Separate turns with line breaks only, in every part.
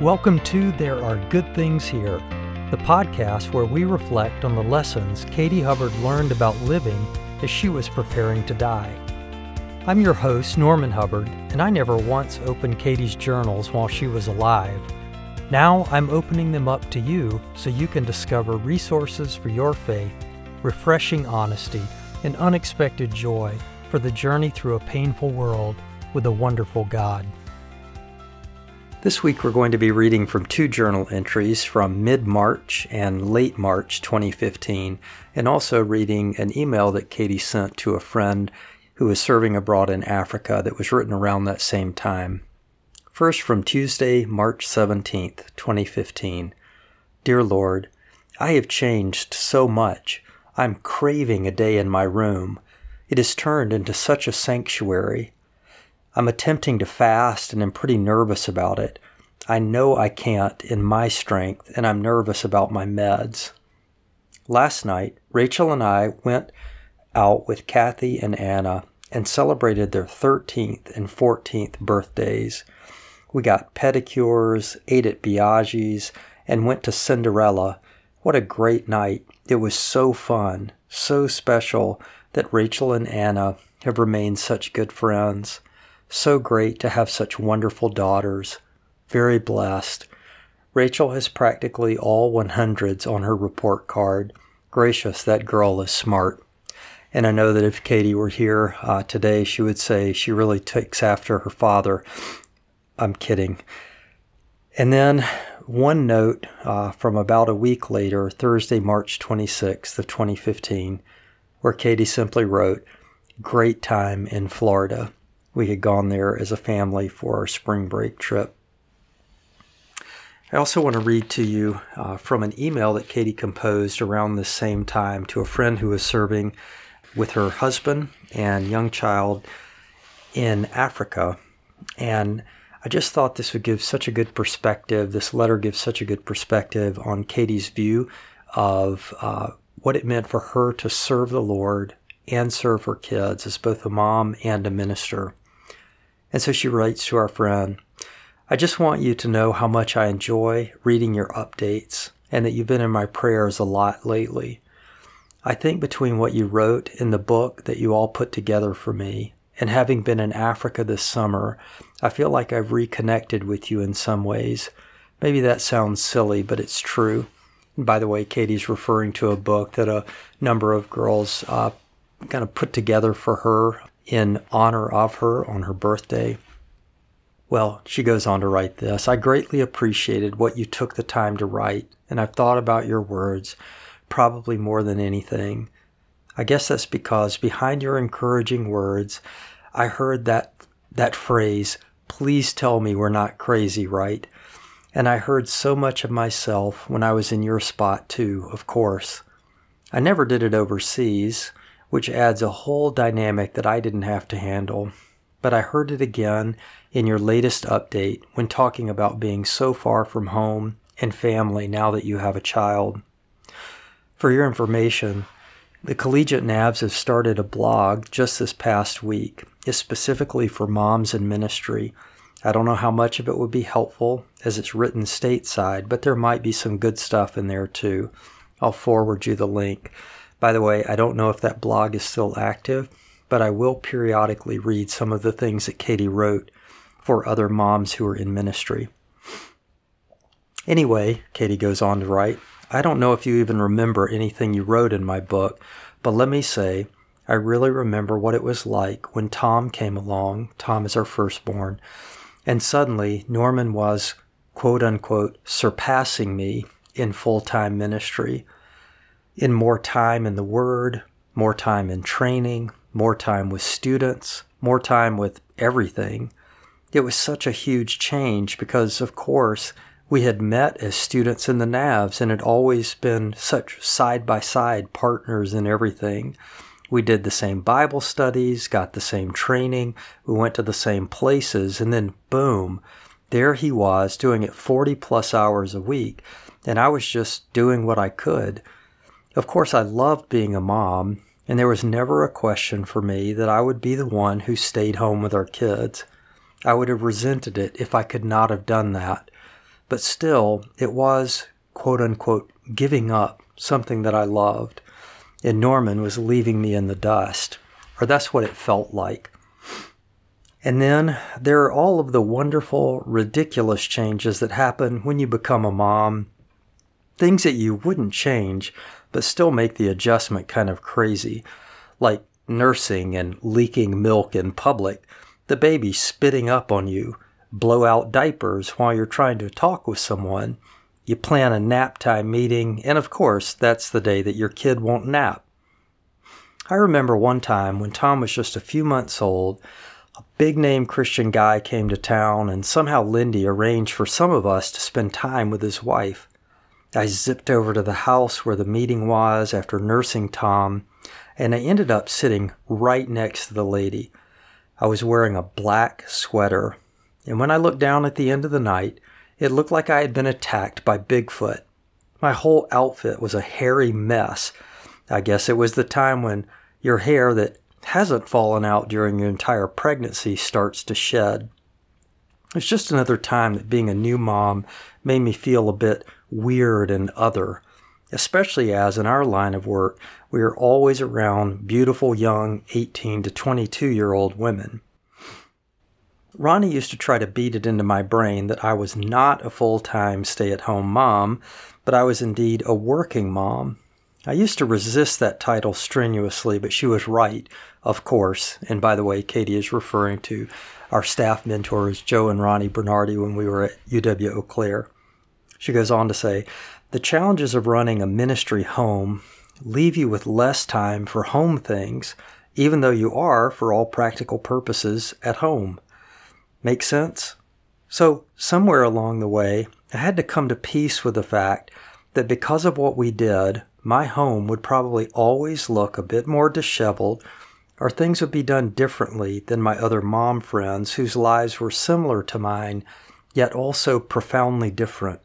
Welcome to There Are Good Things Here, the podcast where we reflect on the lessons Katie Hubbard learned about living as she was preparing to die. I'm your host, Norman Hubbard, and I never once opened Katie's journals while she was alive. Now I'm opening them up to you so you can discover resources for your faith, refreshing honesty, and unexpected joy for the journey through a painful world with a wonderful God. This week we're going to be reading from two journal entries from mid March and late March 2015, and also reading an email that Katie sent to a friend who was serving abroad in Africa that was written around that same time. First from Tuesday, March 17th, 2015. Dear Lord, I have changed so much. I'm craving a day in my room. It has turned into such a sanctuary. I'm attempting to fast and am pretty nervous about it. I know I can't in my strength, and I'm nervous about my meds. Last night, Rachel and I went out with Kathy and Anna and celebrated their 13th and 14th birthdays. We got pedicures, ate at Biaggi's, and went to Cinderella. What a great night! It was so fun, so special that Rachel and Anna have remained such good friends. So great to have such wonderful daughters. Very blessed. Rachel has practically all 100s on her report card. Gracious, that girl is smart. And I know that if Katie were here uh, today, she would say she really takes after her father. I'm kidding. And then one note uh, from about a week later, Thursday, March 26th of 2015, where Katie simply wrote, Great time in Florida. We had gone there as a family for our spring break trip. I also want to read to you uh, from an email that Katie composed around the same time to a friend who was serving with her husband and young child in Africa. And I just thought this would give such a good perspective. This letter gives such a good perspective on Katie's view of uh, what it meant for her to serve the Lord and serve her kids as both a mom and a minister. And so she writes to our friend, I just want you to know how much I enjoy reading your updates and that you've been in my prayers a lot lately. I think between what you wrote in the book that you all put together for me and having been in Africa this summer, I feel like I've reconnected with you in some ways. Maybe that sounds silly, but it's true. And by the way, Katie's referring to a book that a number of girls uh, kind of put together for her in honor of her on her birthday. Well, she goes on to write this I greatly appreciated what you took the time to write, and I've thought about your words probably more than anything. I guess that's because behind your encouraging words, I heard that, that phrase, please tell me we're not crazy, right? And I heard so much of myself when I was in your spot, too, of course. I never did it overseas which adds a whole dynamic that I didn't have to handle. But I heard it again in your latest update when talking about being so far from home and family now that you have a child. For your information, the Collegiate Navs have started a blog just this past week. It's specifically for moms in ministry. I don't know how much of it would be helpful as it's written stateside, but there might be some good stuff in there too. I'll forward you the link. By the way, I don't know if that blog is still active, but I will periodically read some of the things that Katie wrote for other moms who are in ministry. Anyway, Katie goes on to write, I don't know if you even remember anything you wrote in my book, but let me say, I really remember what it was like when Tom came along. Tom is our firstborn. And suddenly, Norman was, quote unquote, surpassing me in full time ministry in more time in the Word, more time in training, more time with students, more time with everything. It was such a huge change because, of course, we had met as students in the NAVs and had always been such side by side partners in everything. We did the same Bible studies, got the same training, we went to the same places, and then boom, there he was doing it 40 plus hours a week. And I was just doing what I could. Of course, I loved being a mom, and there was never a question for me that I would be the one who stayed home with our kids. I would have resented it if I could not have done that. But still, it was, quote unquote, giving up something that I loved. And Norman was leaving me in the dust, or that's what it felt like. And then there are all of the wonderful, ridiculous changes that happen when you become a mom. Things that you wouldn't change but still make the adjustment kind of crazy, like nursing and leaking milk in public, the baby spitting up on you, blow out diapers while you're trying to talk with someone. You plan a nap time meeting, and of course, that's the day that your kid won't nap. I remember one time when Tom was just a few months old, a big name Christian guy came to town, and somehow Lindy arranged for some of us to spend time with his wife. I zipped over to the house where the meeting was after nursing Tom, and I ended up sitting right next to the lady. I was wearing a black sweater, and when I looked down at the end of the night, it looked like I had been attacked by Bigfoot. My whole outfit was a hairy mess. I guess it was the time when your hair that hasn't fallen out during your entire pregnancy starts to shed. It's just another time that being a new mom made me feel a bit weird and other, especially as in our line of work, we are always around beautiful young 18 to 22 year old women. Ronnie used to try to beat it into my brain that I was not a full time stay at home mom, but I was indeed a working mom. I used to resist that title strenuously, but she was right, of course. And by the way, Katie is referring to our staff mentors, Joe and Ronnie Bernardi, when we were at UW Eau Claire. She goes on to say, the challenges of running a ministry home leave you with less time for home things, even though you are, for all practical purposes, at home. Make sense? So, somewhere along the way, I had to come to peace with the fact that because of what we did, my home would probably always look a bit more disheveled, or things would be done differently than my other mom friends whose lives were similar to mine, yet also profoundly different.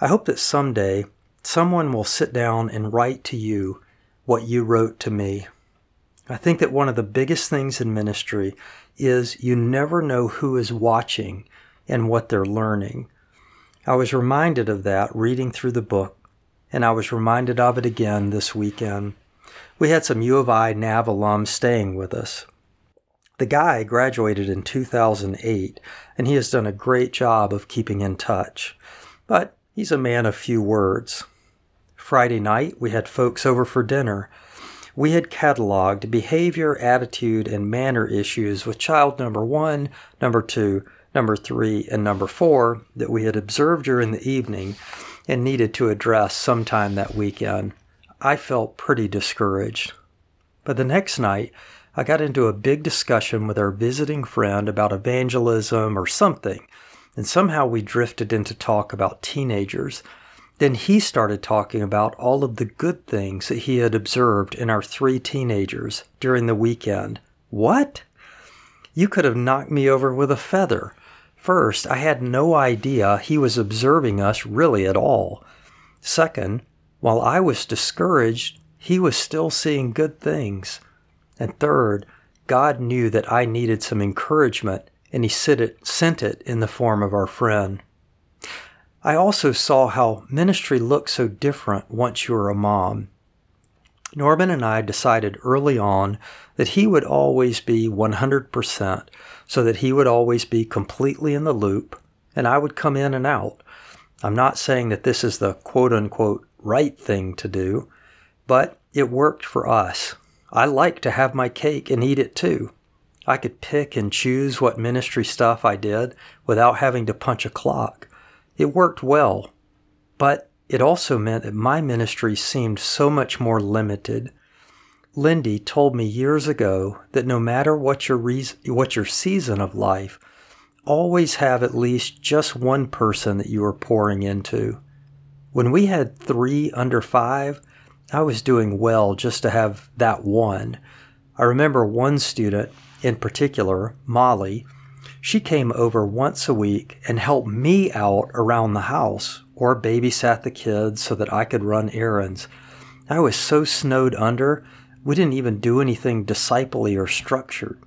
I hope that someday someone will sit down and write to you what you wrote to me. I think that one of the biggest things in ministry is you never know who is watching and what they're learning. I was reminded of that reading through the book, and I was reminded of it again this weekend. We had some U of I NAV alums staying with us. The guy graduated in 2008, and he has done a great job of keeping in touch. But He's a man of few words. Friday night, we had folks over for dinner. We had cataloged behavior, attitude, and manner issues with child number one, number two, number three, and number four that we had observed during the evening and needed to address sometime that weekend. I felt pretty discouraged. But the next night, I got into a big discussion with our visiting friend about evangelism or something and somehow we drifted into talk about teenagers. Then he started talking about all of the good things that he had observed in our three teenagers during the weekend. What? You could have knocked me over with a feather. First, I had no idea he was observing us really at all. Second, while I was discouraged, he was still seeing good things. And third, God knew that I needed some encouragement and he sent it, in the form of our friend. I also saw how ministry looks so different once you're a mom. Norman and I decided early on that he would always be 100%, so that he would always be completely in the loop, and I would come in and out. I'm not saying that this is the quote unquote right thing to do, but it worked for us. I like to have my cake and eat it too. I could pick and choose what ministry stuff I did without having to punch a clock. It worked well, but it also meant that my ministry seemed so much more limited. Lindy told me years ago that no matter what your reason, what your season of life, always have at least just one person that you are pouring into. When we had three under five, I was doing well just to have that one. I remember one student in particular, Molly, she came over once a week and helped me out around the house or babysat the kids so that I could run errands. I was so snowed under, we didn't even do anything disciplely or structured.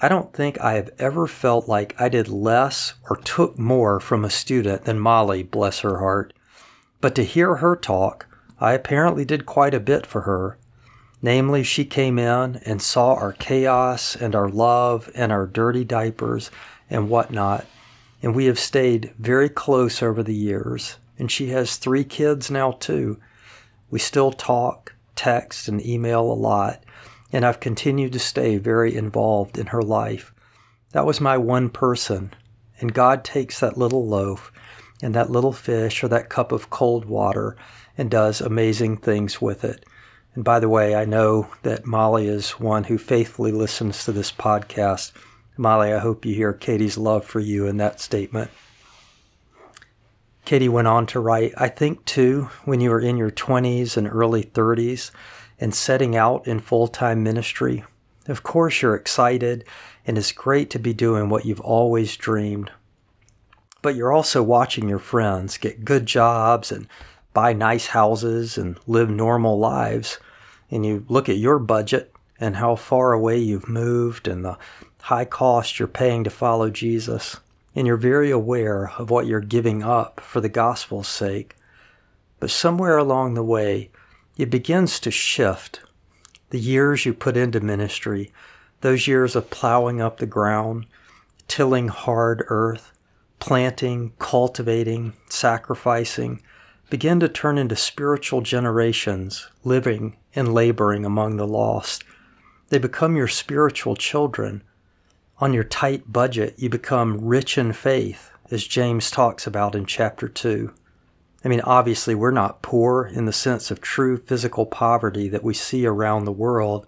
I don't think I have ever felt like I did less or took more from a student than Molly, bless her heart. But to hear her talk, I apparently did quite a bit for her. Namely, she came in and saw our chaos and our love and our dirty diapers and whatnot, and we have stayed very close over the years. And she has three kids now, too. We still talk, text, and email a lot, and I've continued to stay very involved in her life. That was my one person, and God takes that little loaf and that little fish or that cup of cold water and does amazing things with it. And by the way, I know that Molly is one who faithfully listens to this podcast. Molly, I hope you hear Katie's love for you in that statement. Katie went on to write, I think too, when you were in your 20s and early 30s, and setting out in full time ministry. Of course, you're excited, and it's great to be doing what you've always dreamed. But you're also watching your friends get good jobs and buy nice houses and live normal lives. And you look at your budget and how far away you've moved and the high cost you're paying to follow Jesus. And you're very aware of what you're giving up for the gospel's sake. But somewhere along the way, it begins to shift. The years you put into ministry, those years of plowing up the ground, tilling hard earth, planting, cultivating, sacrificing, begin to turn into spiritual generations, living and laboring among the lost. They become your spiritual children. On your tight budget, you become rich in faith, as James talks about in chapter 2. I mean, obviously, we're not poor in the sense of true physical poverty that we see around the world,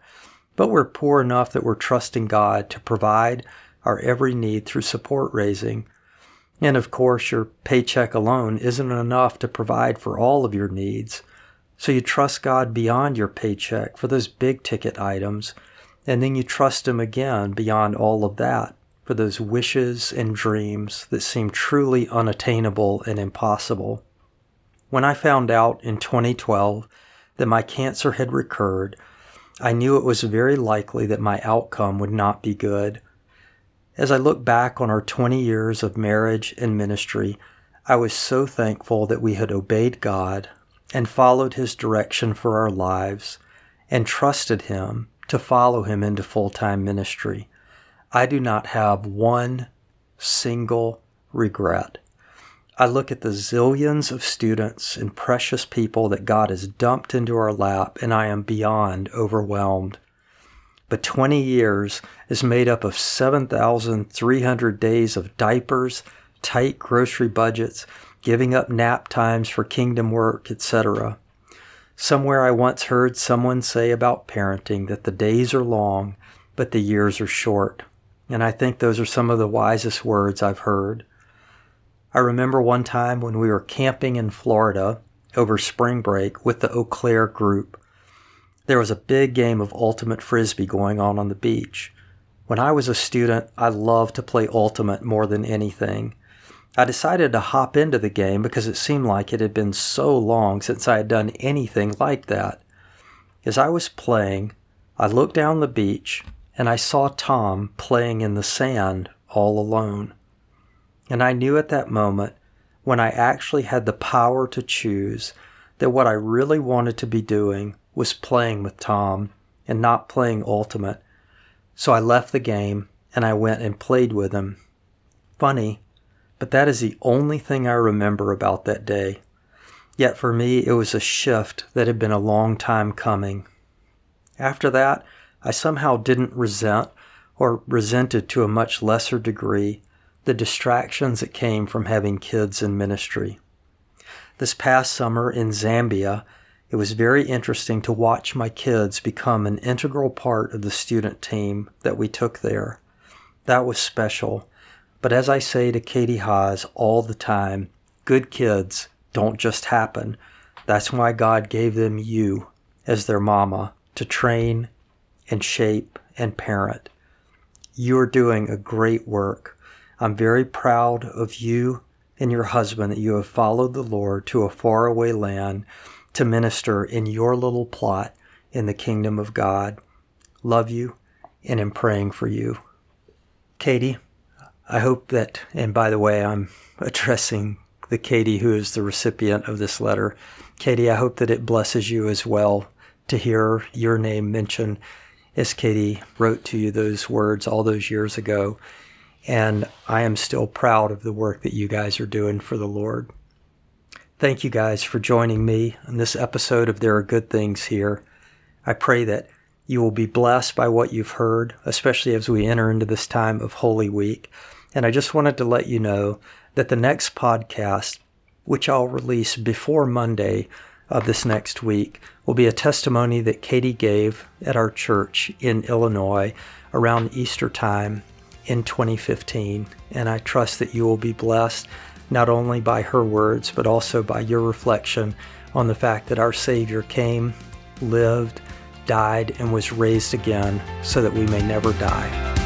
but we're poor enough that we're trusting God to provide our every need through support raising. And of course, your paycheck alone isn't enough to provide for all of your needs. So you trust God beyond your paycheck for those big ticket items, and then you trust Him again beyond all of that for those wishes and dreams that seem truly unattainable and impossible. When I found out in 2012 that my cancer had recurred, I knew it was very likely that my outcome would not be good. As I look back on our 20 years of marriage and ministry, I was so thankful that we had obeyed God and followed His direction for our lives and trusted Him to follow Him into full time ministry. I do not have one single regret. I look at the zillions of students and precious people that God has dumped into our lap, and I am beyond overwhelmed. But 20 years is made up of 7,300 days of diapers, tight grocery budgets, giving up nap times for kingdom work, etc. Somewhere I once heard someone say about parenting that the days are long, but the years are short. And I think those are some of the wisest words I've heard. I remember one time when we were camping in Florida over spring break with the Eau Claire group. There was a big game of ultimate frisbee going on on the beach. When I was a student, I loved to play ultimate more than anything. I decided to hop into the game because it seemed like it had been so long since I had done anything like that. As I was playing, I looked down the beach and I saw Tom playing in the sand all alone. And I knew at that moment, when I actually had the power to choose, that what I really wanted to be doing was playing with Tom and not playing Ultimate. So I left the game and I went and played with him. Funny, but that is the only thing I remember about that day. Yet for me, it was a shift that had been a long time coming. After that, I somehow didn't resent, or resented to a much lesser degree, the distractions that came from having kids in ministry. This past summer in Zambia, it was very interesting to watch my kids become an integral part of the student team that we took there. That was special. But as I say to Katie Haas all the time, good kids don't just happen. That's why God gave them you as their mama to train and shape and parent. You are doing a great work. I'm very proud of you and your husband that you have followed the Lord to a faraway land to minister in your little plot in the kingdom of God. Love you and am praying for you. Katie, I hope that, and by the way, I'm addressing the Katie who is the recipient of this letter. Katie, I hope that it blesses you as well to hear your name mentioned as Katie wrote to you those words all those years ago. And I am still proud of the work that you guys are doing for the Lord. Thank you guys for joining me on this episode of There Are Good Things Here. I pray that you will be blessed by what you've heard, especially as we enter into this time of Holy Week. And I just wanted to let you know that the next podcast, which I'll release before Monday of this next week, will be a testimony that Katie gave at our church in Illinois around Easter time in 2015. And I trust that you will be blessed not only by her words, but also by your reflection on the fact that our Savior came, lived, died, and was raised again so that we may never die.